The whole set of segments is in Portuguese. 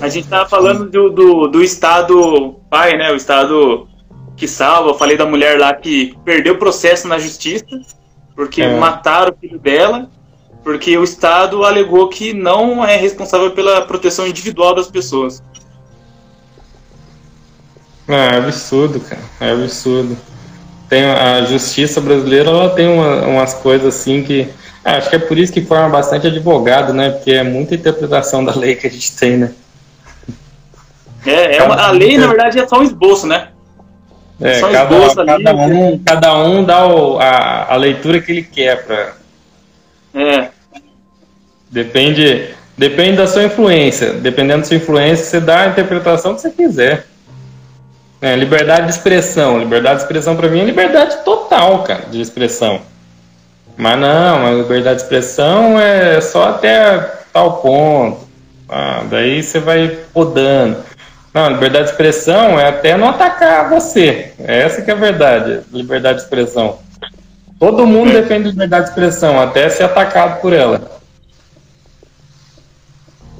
A gente tava falando do, do, do Estado pai, né? O Estado que salva. Eu falei da mulher lá que perdeu o processo na justiça porque É. mataram o filho dela, porque o Estado alegou que não é responsável pela proteção individual das pessoas. Ah, é absurdo, cara. É absurdo. Tem a justiça brasileira, ela tem uma- umas coisas assim que. Ah, acho que é por isso que forma bastante advogado, né? Porque é muita interpretação da lei que a gente tem, né? É, é uma- a lei, na verdade, é só um esboço, né? É, Só cada, esboço ali, cada um, cada um dá o- a, a leitura que ele quer pra. É. Depende, depende da sua influência. Dependendo da sua influência, você dá a interpretação que você quiser. É, liberdade de expressão. Liberdade de expressão pra mim é liberdade total, cara, de expressão. Mas não, a liberdade de expressão é só até tal ponto. Ah, daí você vai podando. Não, liberdade de expressão é até não atacar você. Essa que é a verdade, liberdade de expressão. Todo mundo defende liberdade de expressão, até ser atacado por ela.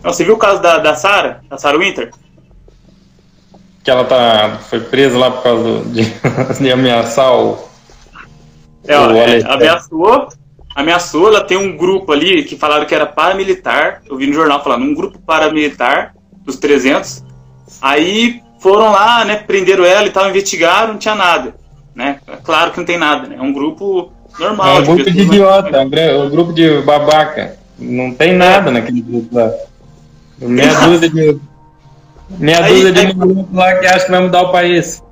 Não, Você viu o caso da, da Sarah, da Sarah Winter? Que ela tá, foi presa lá por causa do- de, de ameaçar o. Ela O é, Alex- ameaçou, ameaçou, ela tem um grupo ali que falaram que era paramilitar, eu vi no jornal falando, um grupo paramilitar dos 300, aí foram lá, né, prenderam ela e tal, investigaram, não tinha nada, né, claro que não tem nada, né, é um grupo É normal. um grupo de pessoas- idiota, um gra- um grupo de babaca. Não tem nada naquele grupo lá. Meia dúzia de. Meia Aí- dúzia de aí- maluco lá que acha que vai mudar o país.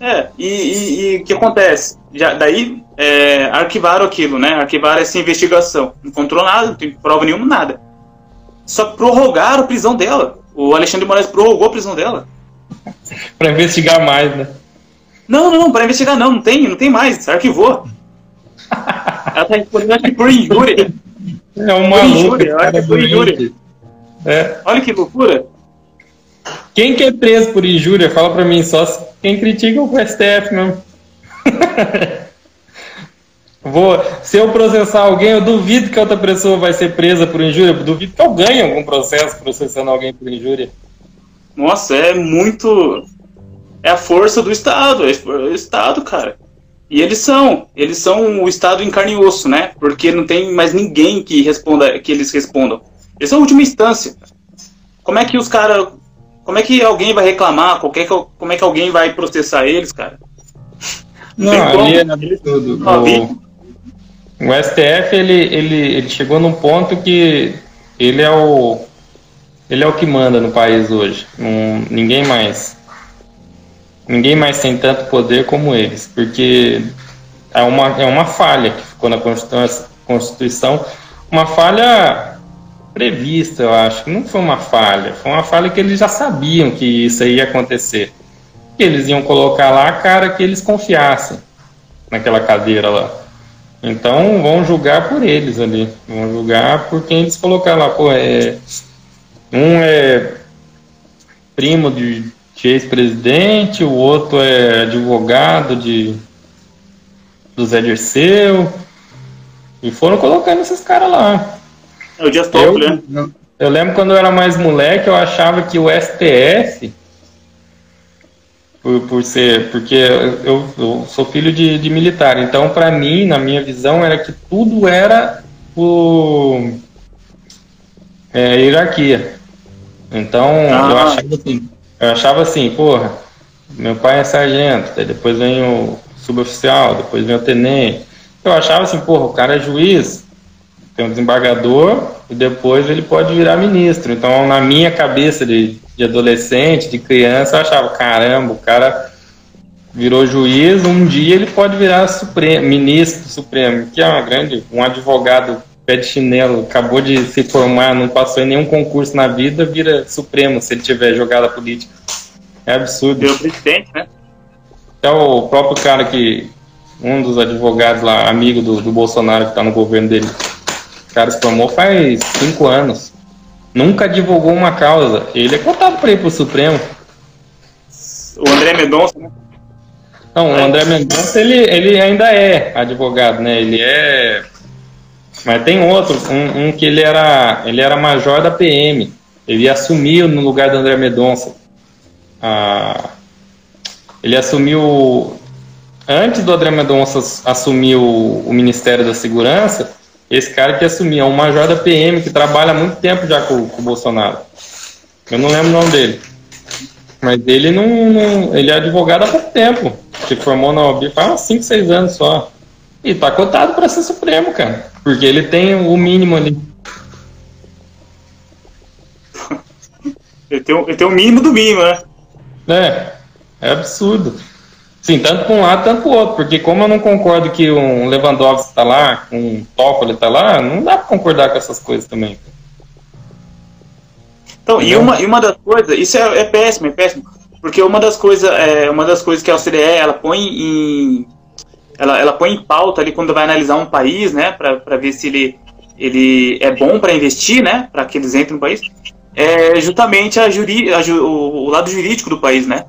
É, e, o que acontece? Já, daí é, arquivaram aquilo, né? Arquivaram essa investigação. Não encontrou nada, não tem prova nenhuma, nada. Só prorrogaram a prisão dela. O Alexandre de Moraes prorrogou a prisão dela. Pra investigar mais, né? Não, não, não, para investigar não, não tem, não tem mais, arquivou. Ela tá respondendo acho que por injúria. É um Por injúria, que foi doente. injúria. É. Olha que loucura. Quem que é preso por injúria? Fala pra mim, só quem critica o STF mesmo. Vou, se eu processar alguém, eu duvido que outra pessoa vai ser presa por injúria. Eu duvido que eu ganhe algum processo processando alguém por injúria. Nossa, é muito. É a força do Estado, é o Estado, cara. E eles são, eles são o Estado em carne e osso, né? Porque não tem mais ninguém que responda, que eles respondam. Eles são a última instância. Como é que os caras. Como é que alguém vai reclamar? Qualquer, que- como é que alguém vai processar eles, cara? Não, como. ali é vi- O, o STF, ele, ele, ele chegou num ponto que ele é o ele é o que manda no país hoje. Não- ninguém mais. Ninguém mais tem tanto poder como eles, porque é uma, é uma falha que ficou na Constituição, uma falha prevista, eu acho. que Não foi uma falha, foi uma falha que eles já sabiam que isso ia acontecer. Que eles iam colocar lá a cara que eles confiassem naquela cadeira lá. Então vão julgar por eles ali. Vão julgar por quem eles colocaram lá. Pô, é, um é primo de, de ex-presidente, o outro é advogado de do Zé Dirceu. E foram colocando esses caras lá. É o Eu, né? eu lembro quando eu era mais moleque, eu achava que o STF, por, por ser, porque eu, eu sou filho de, de militar, então para mim, na minha visão, era que tudo era por é, hierarquia. Então Ah. eu achava assim, eu achava assim, porra, meu pai é sargento, depois vem o suboficial, depois vem o tenente. Eu achava assim, porra, o cara é juiz, tem um desembargador e depois ele pode virar ministro. Então, na minha cabeça de, de adolescente, de criança, eu achava, caramba, o cara virou juiz, um dia ele pode virar supremo, ministro do Supremo, que é uma grande, um advogado pé de chinelo, acabou de se formar, não passou em nenhum concurso na vida, vira Supremo se ele tiver jogada política. É absurdo. Virou presidente, né? Até o próprio cara que. Um dos advogados lá, amigo do, do Bolsonaro, que tá no governo dele. O cara se formou faz cinco anos. Nunca divulgou uma causa. Ele é cotado para ir pro Supremo. O André Mendonça, né? Não, o André Mendonça, ele, ele ainda é advogado, né? Ele é. Mas tem outro, um, um, que ele era, ele era major da PM. Ele assumiu no lugar do André Medonça. Ah, ele assumiu antes do André Mendonça assumir o, o, Ministério da Segurança, esse cara que assumia, é um major da PM que trabalha há muito tempo já com, com o Bolsonaro. Eu não lembro o nome dele. Mas ele não, não, Ele é advogado há pouco tempo. Se formou na OAB faz 5, 6 anos só. E tá cotado para ser Supremo, cara. Porque ele tem o mínimo ali. ele, tem, ele tem o mínimo do mínimo, né? É. É absurdo. Sim, tanto para um lado, tanto para o outro, porque como eu não concordo que um Lewandowski está lá, um Toffoli está lá, não dá para concordar com essas coisas também. Então, e uma, e uma das coisas, isso é, é péssimo, é péssimo, porque uma das coisas, é, uma das coisas que a OCDE, ela põe em, ela, ela põe em pauta ali quando vai analisar um país, né, para ver se ele, ele é bom para investir, né, para que eles entrem no país, é justamente a juri, a, o, o lado jurídico do país, né,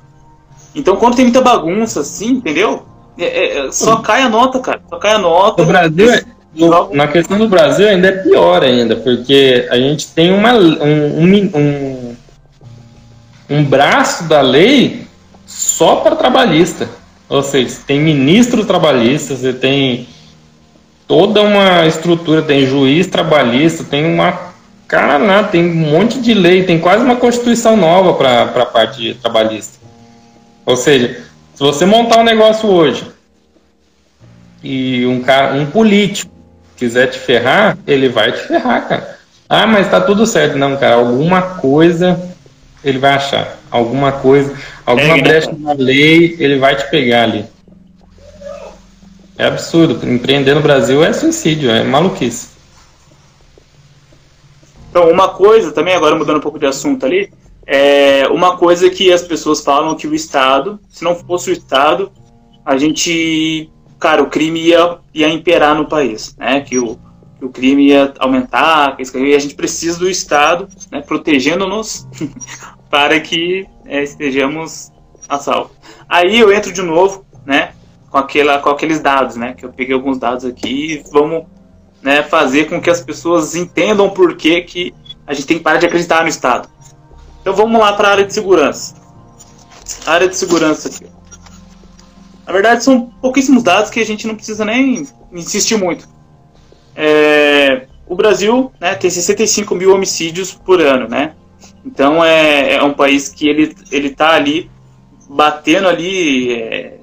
então, quando tem muita bagunça, assim, entendeu? É, é, é só cai a nota, cara. Só cai a nota. O Brasil, é, no, na questão do Brasil, ainda é pior ainda, porque a gente tem uma, um, um, um braço da lei só para trabalhista. Ou seja, tem ministro trabalhista, você tem toda uma estrutura, tem juiz trabalhista, tem uma. Cara, tem um monte de lei, tem quase uma constituição nova para a parte trabalhista. Ou seja, se você montar um negócio hoje e um cara, um político quiser te ferrar, ele vai te ferrar, cara. Ah, mas tá tudo certo. Não, cara, alguma coisa ele vai achar. Alguma coisa, alguma é, brecha na lei, ele vai te pegar ali. É absurdo. Empreender no Brasil é suicídio, é maluquice. Então, uma coisa também, agora mudando um pouco de assunto ali, é uma coisa que as pessoas falam que o Estado, se não fosse o Estado, a gente, cara, o crime ia, ia imperar no país, né? Que o, que o crime ia aumentar, que a gente precisa do Estado, né, protegendo-nos para que é, estejamos a salvo. Aí eu entro de novo, né, com, aquela, com aqueles dados, né, que eu peguei alguns dados aqui e vamos né, fazer com que as pessoas entendam por que, que a gente tem que parar de acreditar no Estado. Então vamos lá para a área de segurança. Área de segurança aqui. Na verdade, são pouquíssimos dados que a gente não precisa nem insistir muito. É, o Brasil né, tem 65 mil homicídios por ano, né? Então é, é um país que ele ele está ali batendo ali é,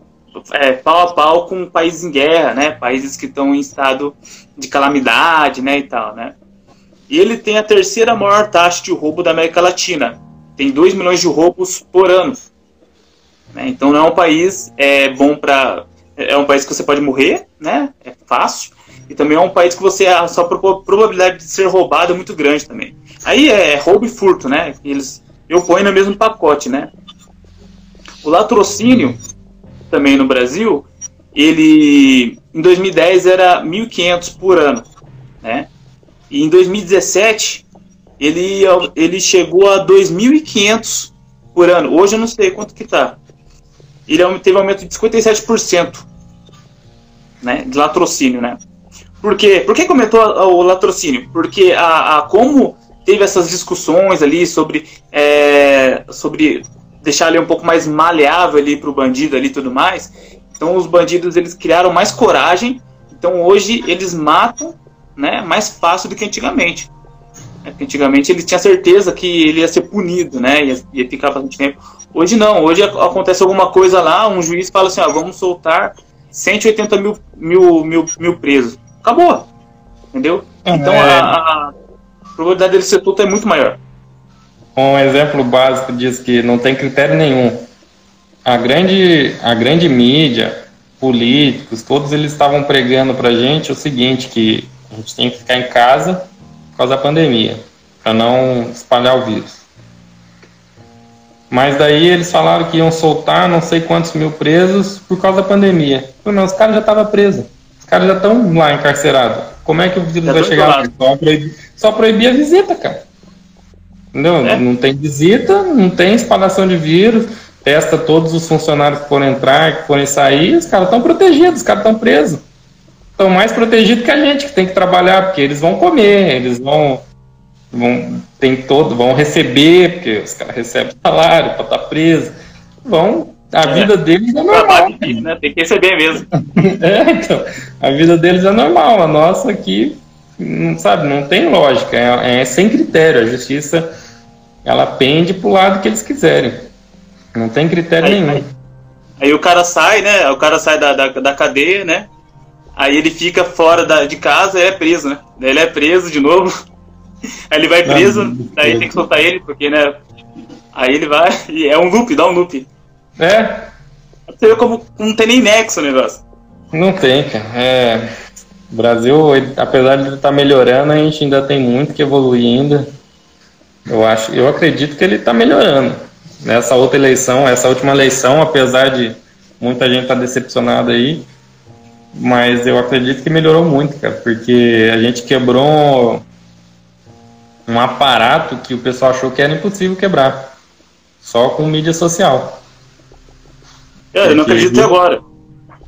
é, pau a pau com países em guerra, né? Países que estão em estado de calamidade, né, e tal, né? E ele tem a terceira maior taxa de roubo da América Latina, tem 2 milhões de roubos por ano. Né? Então não é um país é, bom para. É um país que você pode morrer, né? É fácil. E também é um país que você a sua probabilidade de ser roubado é muito grande também. Aí é roubo e furto, né? Eles eu ponho no mesmo pacote, né? O latrocínio também no Brasil, ele em 2010 era 1.500 por ano, né? E em 2017 ele, ele chegou a 2.500 por ano. Hoje eu não sei quanto que está. Ele teve um aumento de 57% né, de latrocínio, né? Por quê? Por que aumentou o latrocínio? Porque a, a como teve essas discussões ali sobre, é, sobre deixar ele um pouco mais maleável ali para o bandido ali e tudo mais. Então os bandidos eles criaram mais coragem. Então hoje eles matam, né, mais fácil do que antigamente. É antigamente ele tinha certeza que ele ia ser punido, né? Ia, ia ficar bastante tempo. Hoje não, hoje acontece alguma coisa lá, um juiz fala assim, ó, vamos soltar 180 mil, mil, mil, mil presos. Acabou. Entendeu? É. Então a, a, probabilidade dele ser solto é muito maior. Um exemplo básico diz que não tem critério nenhum. A grande, a grande mídia, políticos, todos eles estavam pregando pra gente o seguinte, que a gente tem que ficar em casa por causa da pandemia, para não espalhar o vírus. Mas daí eles falaram que iam soltar não sei quantos mil presos por causa da pandemia. Não, os caras já estavam presos. Os caras já estão lá encarcerados. Como é que o vírus já vai chegar? Só proibir, só proibir a visita, cara. Entendeu? É? Não tem visita, não tem espalhação de vírus, testa todos os funcionários que forem entrar, que forem sair, os caras estão protegidos, os caras estão presos. Estão mais protegidos que a gente, que tem que trabalhar, porque eles vão comer, eles vão, vão tem todo, vão receber, porque os caras recebem salário para estar tá preso, vão a é. vida deles é normal. Né? Tem que receber mesmo. é, então, a vida deles é normal. A nossa aqui, não sabe, não tem lógica. É, é sem critério. A justiça, ela pende pro lado que eles quiserem. Não tem critério aí, nenhum. Aí, aí, o cara sai, né? O cara sai da, da, da cadeia, né? Aí ele fica fora da, de casa e é preso, né? Daí ele é preso de novo. Aí ele vai preso, não, não daí tem que soltar ele, porque, né? Aí ele vai e é um loop, dá um loop. É. Você vê como não tem nem nexo o negócio. Não tem, cara. É. O Brasil, ele, apesar de estar tá melhorando, a gente ainda tem muito que evoluir ainda. Eu acho, eu acredito que ele está melhorando. Nessa outra eleição, essa última eleição, apesar de muita gente estar tá decepcionada aí, mas eu acredito que melhorou muito, cara, porque a gente quebrou um aparato que o pessoal achou que era impossível quebrar, só com mídia social. É, eu não acredito até agora.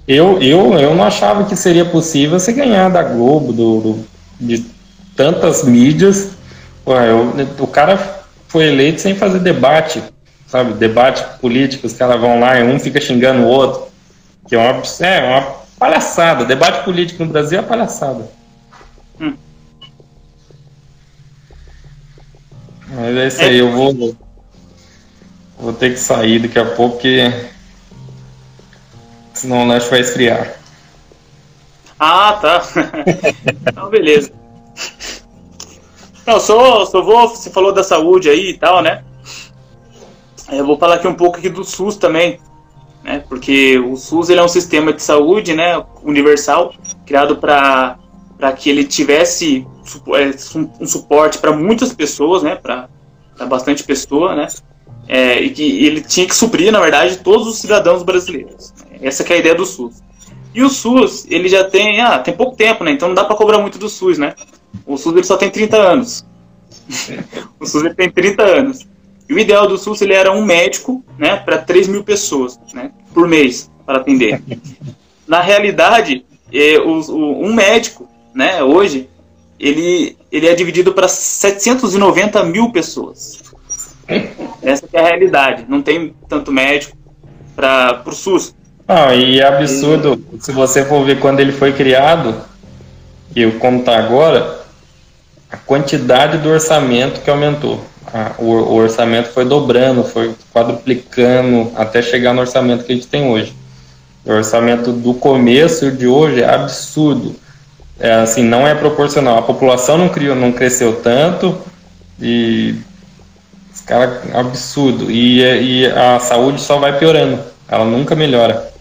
Eu, eu, eu não achava que seria possível você ganhar da Globo, do, do de tantas mídias. eu, o cara foi eleito sem fazer debate, sabe? Debate político, os caras vão lá e um fica xingando o outro. Que é uma, é uma palhaçada. Debate político no Brasil é palhaçada. Hum. Mas é isso aí, eu vou, vou ter que sair daqui a pouco, porque senão o lanche vai esfriar. Ah, tá. então, beleza. Não, só, só vou. Você falou da saúde aí e tal, né? Eu vou falar aqui um pouco aqui do SUS também, né? Porque o SUS ele é um sistema de saúde, né? Universal, criado para para que ele tivesse é, um suporte para muitas pessoas, né? Para bastante pessoa, né? É, e que ele tinha que suprir, na verdade, todos os cidadãos brasileiros. Essa é a ideia do SUS. E o SUS, ele já tem, ah, tem pouco tempo, né? Então não dá para cobrar muito do SUS, né? O SUS ele só tem 30 anos. o SUS ele tem 30 anos. E o ideal do SUS ele era um médico, né, para 3 mil pessoas, né, por mês para atender. Na realidade, é, o, o, um médico, né, hoje, ele, ele é dividido para 790 mil pessoas. Essa é a realidade. Não tem tanto médico para o SUS. Ah, e é absurdo, se você for ver quando ele foi criado, e como tá agora, a quantidade do orçamento que aumentou. O, o, orçamento foi dobrando, foi quadruplicando, até chegar no orçamento que a gente tem hoje. O orçamento do começo de hoje é absurdo. É, assim, não é proporcional. A população não, criou, não cresceu tanto e cara, absurdo. E, e a saúde só vai piorando. Ela nunca melhora.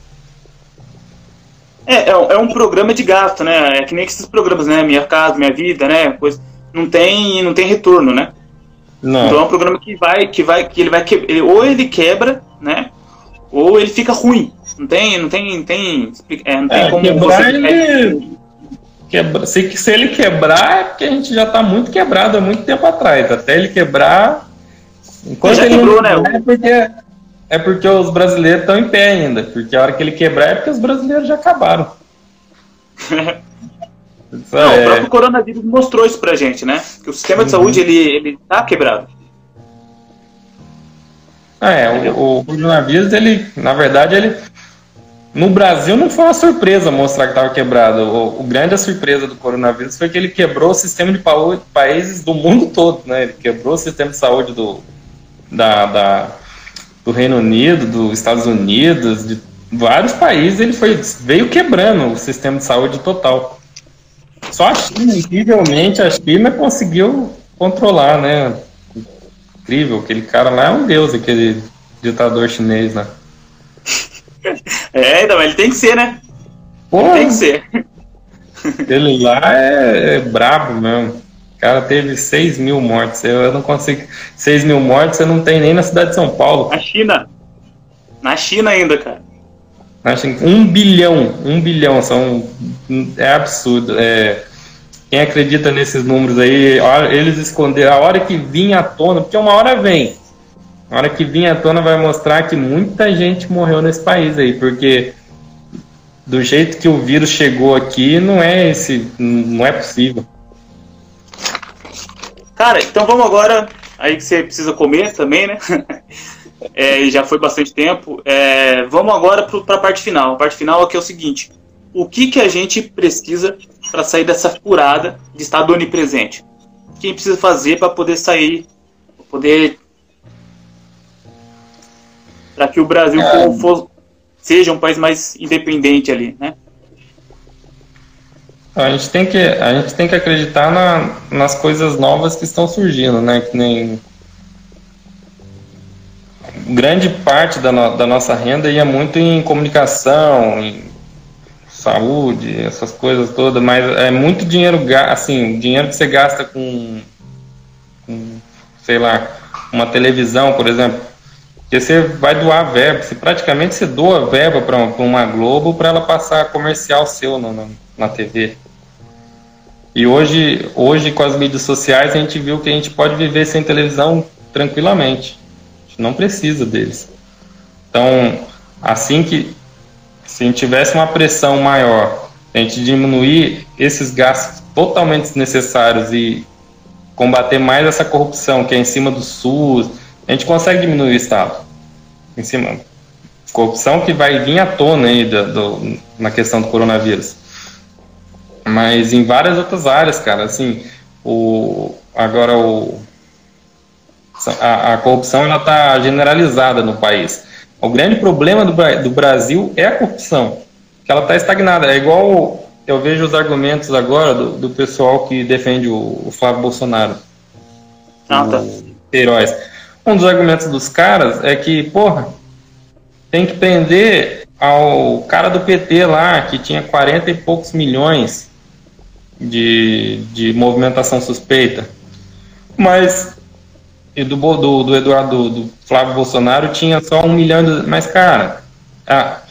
É, é, é, um programa de gasto, né? É que nem esses programas, né? Minha casa, minha vida, né? Coisa, não tem, não tem retorno, né? Não. Então é um programa que vai, que vai, que ele vai que, ou ele quebra, né? Ou ele fica ruim. Não tem, não tem, tem, é, não tem é, como quebrar você... ele... Quebra, se, se ele quebrar, é porque a gente já está muito quebrado há muito tempo atrás. Até ele quebrar. Enquanto já ele quebrou, não, né? É porque é porque os brasileiros estão em pé ainda. Porque a hora que ele quebrar é porque os brasileiros já acabaram. Não, é... o próprio coronavírus mostrou isso pra gente, né? Que o sistema de saúde, ele, ele tá quebrado. É, o, o, coronavírus, ele, na verdade, ele... No Brasil não foi uma surpresa mostrar que estava quebrado. O, o, grande surpresa do coronavírus foi que ele quebrou o sistema de países do mundo todo, né? Ele quebrou o sistema de saúde do, da, da do Reino Unido, dos Estados Unidos, de vários países, ele foi, veio quebrando o sistema de saúde total. Só a China, incrivelmente, a China conseguiu controlar, né? Incrível, aquele cara lá é um deus, aquele ditador chinês lá. É, então, ele tem que ser, né? Ele tem que ser. Ele lá é, é brabo mesmo cara teve 6 mil mortes. Eu, não consigo. 6 mil mortes você não tem nem na cidade de São Paulo. Na China. Na China ainda, cara. Um bilhão. Um bilhão. São, é absurdo. É, quem acredita nesses números aí, eles esconderam. A hora que vinha à tona, porque uma hora vem. A hora que vinha à tona vai mostrar que muita gente morreu nesse país aí, porque do jeito que o vírus chegou aqui, não é esse, não é possível. Cara, então vamos agora, aí que você precisa comer também, né? é, já foi bastante tempo. É, vamos agora para a parte final. A parte final aqui é o seguinte: o que, que a gente precisa para sair dessa furada de estado onipresente? O que a gente precisa fazer para poder sair, poder para que o Brasil é. for, seja um país mais independente ali, né? A gente tem que, a gente tem que acreditar na, nas coisas novas que estão surgindo, né? Que nem grande parte da, no, da nossa renda ia muito em comunicação, em saúde, essas coisas todas, mas é muito dinheiro, assim, dinheiro que você gasta com, com sei lá, uma televisão, por exemplo, que você vai doar verba, você praticamente você doa verba para uma Globo para ela passar comercial seu na, na, na TV. E hoje, hoje, com as mídias sociais, a gente viu que a gente pode viver sem televisão tranquilamente. Não precisa deles. Então, assim que se a gente tivesse uma pressão maior, a gente diminuir esses gastos totalmente desnecessários e combater mais essa corrupção que é em cima do SUS, a gente consegue diminuir o Estado. Em cima. Corrupção que vai vir à tona aí do, do, na questão do coronavírus. Mas em várias outras áreas, cara, assim, o, agora o, a, a corrupção ela está generalizada no país. O grande problema do, do Brasil é a corrupção, que ela está estagnada. É igual eu vejo os argumentos agora do, do pessoal que defende o, o Flávio Bolsonaro. Ah, tá. Heróis. Um dos argumentos dos caras é que, porra, tem que prender ao cara do PT lá, que tinha 40 e poucos milhões de, de movimentação suspeita. Mas e do, do, do Eduardo do Flávio Bolsonaro tinha só um milhão de. Mas, cara, ah,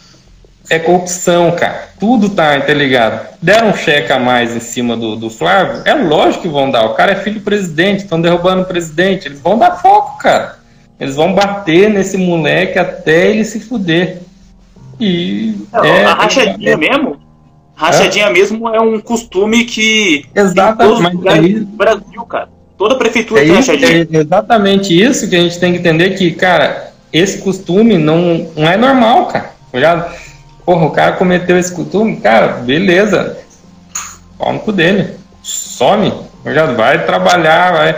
é corrupção, cara. Tudo tá interligado. Deram um cheque a mais em cima do, do Flávio, é lógico que vão dar. O cara é filho do presidente, estão derrubando o presidente. Eles vão dar foco, cara. Eles vão bater nesse moleque até ele se fuder. E. é, a rachadinha é, mesmo? Rachadinha é. mesmo é um costume que. Exatamente. Mas Brasil, cara. Toda prefeitura é tem isso, É exatamente isso que a gente tem que entender que, cara, esse costume não, não é normal, cara. Já, porra, o cara cometeu esse costume, cara, beleza. Pau no cu dele. Some. Já vai trabalhar, vai.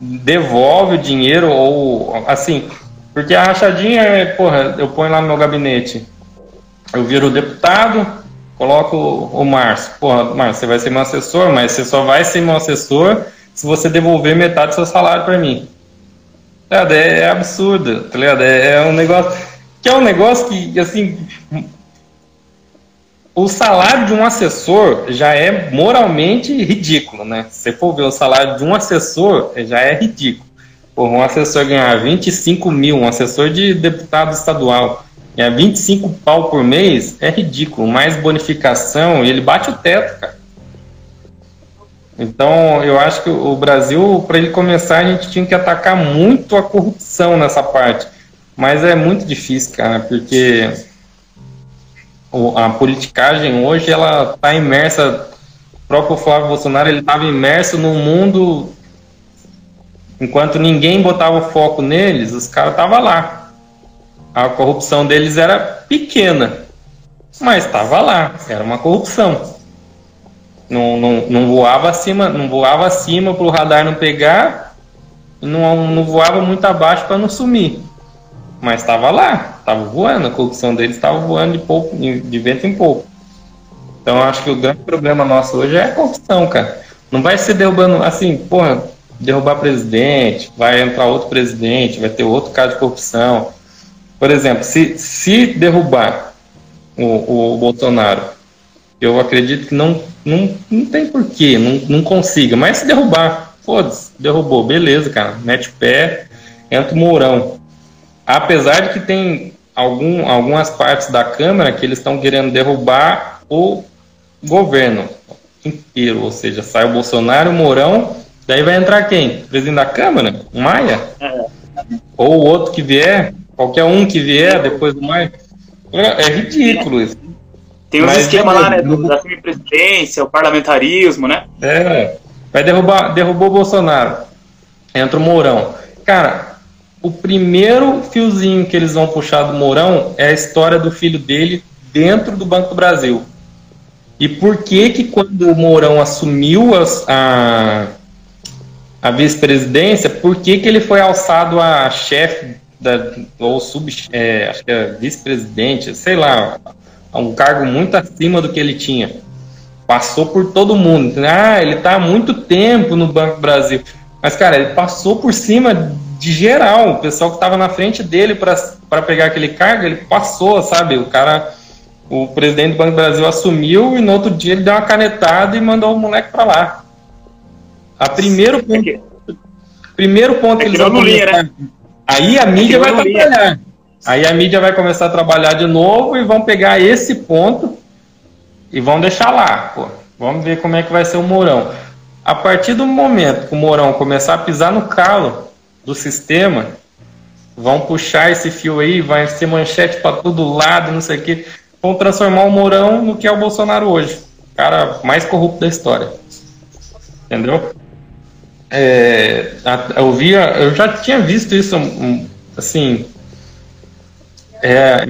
Devolve o dinheiro ou assim. Porque a rachadinha é, porra, eu ponho lá no meu gabinete. Eu viro deputado, coloco o Márcio. Porra, Márcio, você vai ser meu assessor, mas você só vai ser meu assessor se você devolver metade do seu salário para mim. É, é, absurdo, tá ligado? É, é, um negócio. Que é um negócio que, assim. O salário de um assessor já é moralmente ridículo, né? Se você for ver o salário de um assessor, já é ridículo. Por um assessor ganhar 25 mil, um assessor de deputado estadual ganhar 25 pau por mês, é ridículo. Mais bonificação, ele bate o teto, cara. Então, eu acho que o Brasil, para ele começar, a gente tinha que atacar muito a corrupção nessa parte. Mas é muito difícil, cara, porque a politicagem hoje ela está imersa. O próprio Flávio Bolsonaro ele estava imerso num mundo enquanto ninguém botava foco neles, os caras estavam lá. A corrupção deles era pequena, mas estava lá, era uma corrupção. Não, não, não voava acima, não voava acima para o radar não pegar, não, não voava muito abaixo para não sumir. Mas estava lá, estava voando, a corrupção deles estava voando de, pouco, de vento em pouco. Então acho que o grande problema nosso hoje é a corrupção, cara. Não vai ser derrubando, assim, porra, derrubar presidente, vai entrar outro presidente, vai ter outro caso de corrupção. Por exemplo, se, se derrubar o, o Bolsonaro, eu acredito que não não, não tem porquê, não, não consiga. Mas se derrubar, foda-se, derrubou, beleza, cara. Mete o pé, entra o Mourão. Apesar de que tem algum, algumas partes da Câmara que eles estão querendo derrubar o governo inteiro, ou seja, sai o Bolsonaro, o Mourão, daí vai entrar quem? O presidente da Câmara? O Maia? É. Ou o outro que vier, qualquer um que vier depois do Maia. É, é ridículo isso. Tem uns esquemas lá, né? Do, da semipresidência, o parlamentarismo, né? É. Vai derrubar, derrubou o Bolsonaro. Entra o Mourão. Cara, o primeiro fiozinho que eles vão puxar do Mourão é a história do filho dele dentro do Banco do Brasil. E por que que quando o Mourão assumiu a, a vice-presidência, por que que ele foi alçado a chefe da, ou sub, é, acho que é vice-presidente, sei lá, um cargo muito acima do que ele tinha. Passou por todo mundo. Ah, ele está há muito tempo no Banco Brasil. Mas, cara, ele passou por cima de geral. O pessoal que estava na frente dele para pegar aquele cargo, ele passou, sabe? O cara, o presidente do Banco do Brasil assumiu e no outro dia ele deu uma canetada e mandou o moleque para lá. A primeiro ponto, é primeiro ponto é que eles vão né? Aí a é mídia vai trabalhar. Aí a mídia vai começar a trabalhar de novo e vão pegar esse ponto e vão deixar lá. Pô. Vamos ver como é que vai ser o Mourão. A partir do momento que o Mourão começar a pisar no calo do sistema, vão puxar esse fio aí, vai ser manchete para todo lado, não sei o quê. Vão transformar o Mourão no que é o Bolsonaro hoje. O cara mais corrupto da história. Entendeu? É, eu via, eu já tinha visto isso assim é,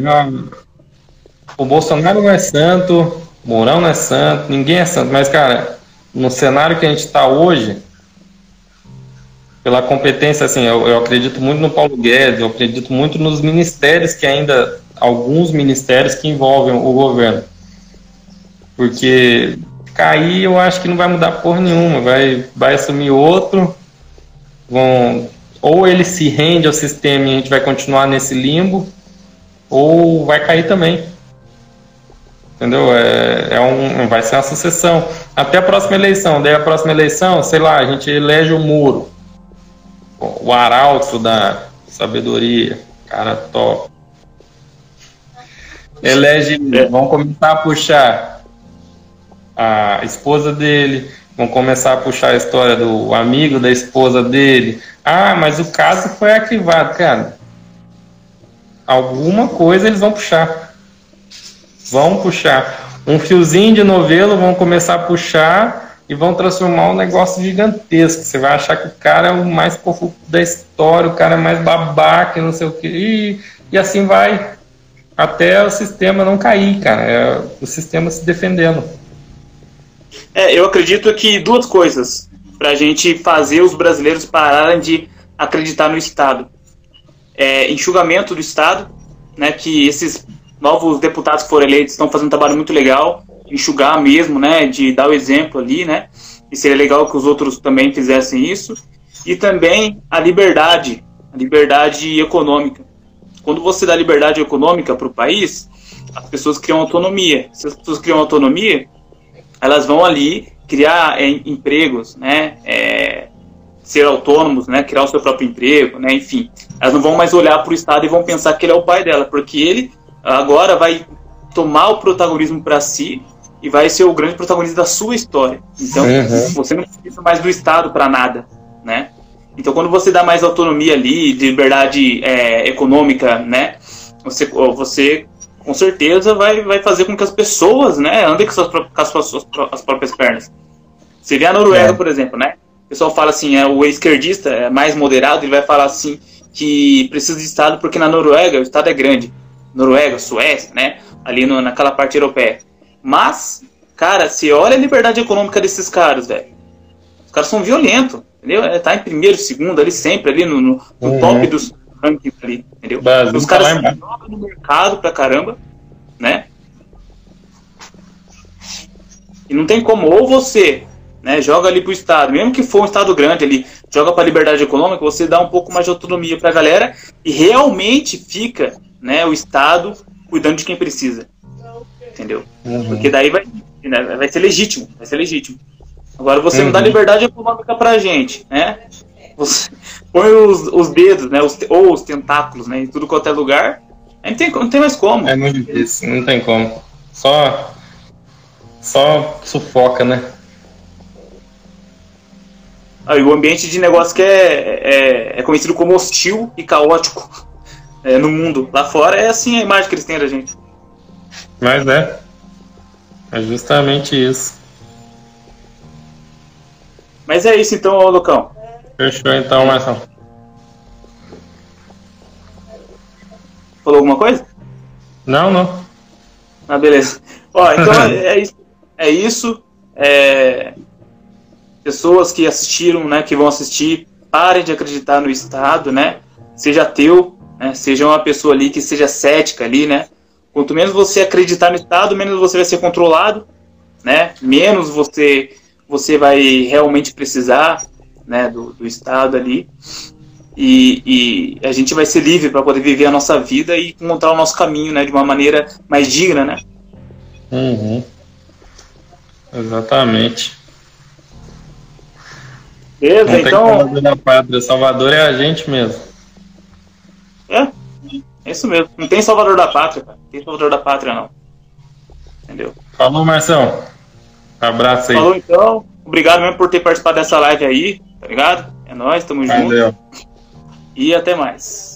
o Bolsonaro não é santo, Mourão não é santo, ninguém é santo, mas, cara, no cenário que a gente está hoje, pela competência, assim, eu, eu, acredito muito no Paulo Guedes, eu acredito muito nos ministérios que ainda, alguns ministérios que envolvem o governo. Porque cair eu acho que não vai mudar porra nenhuma, vai, vai assumir outro, vão, ou ele se rende ao sistema e a gente vai continuar nesse limbo, ou vai cair também. Entendeu? É, é um, vai ser uma sucessão. Até a próxima eleição. Daí a próxima eleição, sei lá, a gente elege o muro. O arauto da sabedoria. Cara top. Elege. É. Vão começar a puxar a esposa dele. Vão começar a puxar a história do amigo da esposa dele. Ah, mas o caso foi arquivado, cara alguma coisa eles vão puxar. Vão puxar. Um fiozinho de novelo vão começar a puxar e vão transformar um negócio gigantesco. Você vai achar que o cara é o mais corrupto da história, o cara é mais babaca, não sei o que. E, e assim vai. Até o sistema não cair, cara. É o sistema se defendendo. É, eu acredito que duas coisas para a gente fazer os brasileiros pararem de acreditar no Estado é, enxugamento do Estado, né, que esses novos deputados que foram eleitos estão fazendo um trabalho muito legal, enxugar mesmo, né, de dar o exemplo ali, né, e seria legal que os outros também fizessem isso, e também a liberdade, a liberdade econômica. Quando você dá liberdade econômica para o país, as pessoas criam autonomia. Se as pessoas criam autonomia, elas vão ali criar é, empregos, né, é, ser autônomos, né, criar o seu próprio emprego, né, enfim. Elas não vão mais olhar para o Estado e vão pensar que ele é o pai dela, porque ele agora vai tomar o protagonismo para si e vai ser o grande protagonista da sua história. Então, uhum. você não precisa mais do Estado para nada, né? Então, quando você dá mais autonomia ali, de liberdade é, econômica, né, você, você com certeza vai, vai fazer com que as pessoas, né, andem com, suas, com as suas as próprias pernas. Você vê a Noruega, é. por exemplo, né? O pessoal fala assim, é, o esquerdista é mais moderado, ele vai falar assim que precisa de Estado porque na Noruega o Estado é grande. Noruega, Suécia, né? Ali no, naquela parte europeia. Mas, cara, se olha a liberdade econômica desses caras, velho. Os caras são violentos, entendeu? É, tá em primeiro, segundo, ali sempre, ali no, no, no uhum. top dos rankings ali, entendeu? Os caras se jogam no mercado pra caramba, né? E não tem como, ou você né, joga ali para o Estado, mesmo que for um Estado grande ali, joga para a liberdade econômica, você dá um pouco mais de autonomia para a galera e realmente fica né, o Estado cuidando de quem precisa. Entendeu? Uhum. Porque daí vai, né, vai ser legítimo, vai ser legítimo. Agora você uhum. não dá uhum. liberdade econômica para a gente, né? Você põe os, os dedos, né, os, ou os tentáculos, né, em tudo quanto é lugar, aí não tem, não tem mais como. É muito difícil, não tem como. Só, só sufoca, né? Aí, o ambiente de negócio que é, é, é conhecido como hostil e caótico é, no mundo. Lá fora é assim a imagem que eles têm da gente. Mas é. É justamente isso. Mas é isso então, ô Lucão. Fechou então, Marcelo. Falou alguma coisa? Não, não. Ah, beleza. Ó, então é, isso. É isso. É... Pessoas que assistiram, né, que vão assistir, parem de acreditar no Estado, né? Seja ateu, né? seja uma pessoa ali que seja cética ali, né? Quanto menos você acreditar no Estado, menos você vai ser controlado, né? Menos você você vai realmente precisar, né, do, do Estado ali. E, e, a gente vai ser livre para poder viver a nossa vida e montar o nosso caminho, né, de uma maneira mais digna, né? Uhum. Exatamente. Beleza, Não então. Salvador da pátria. Salvador é a gente mesmo. É, é isso mesmo. Não tem Salvador da Pátria, cara. Não tem Salvador da Pátria, não. Entendeu? Falou, Marção. Abraço aí. Falou então. Obrigado mesmo por ter participado dessa live aí, tá ligado? É nóis, tamo Valeu. junto. E até mais.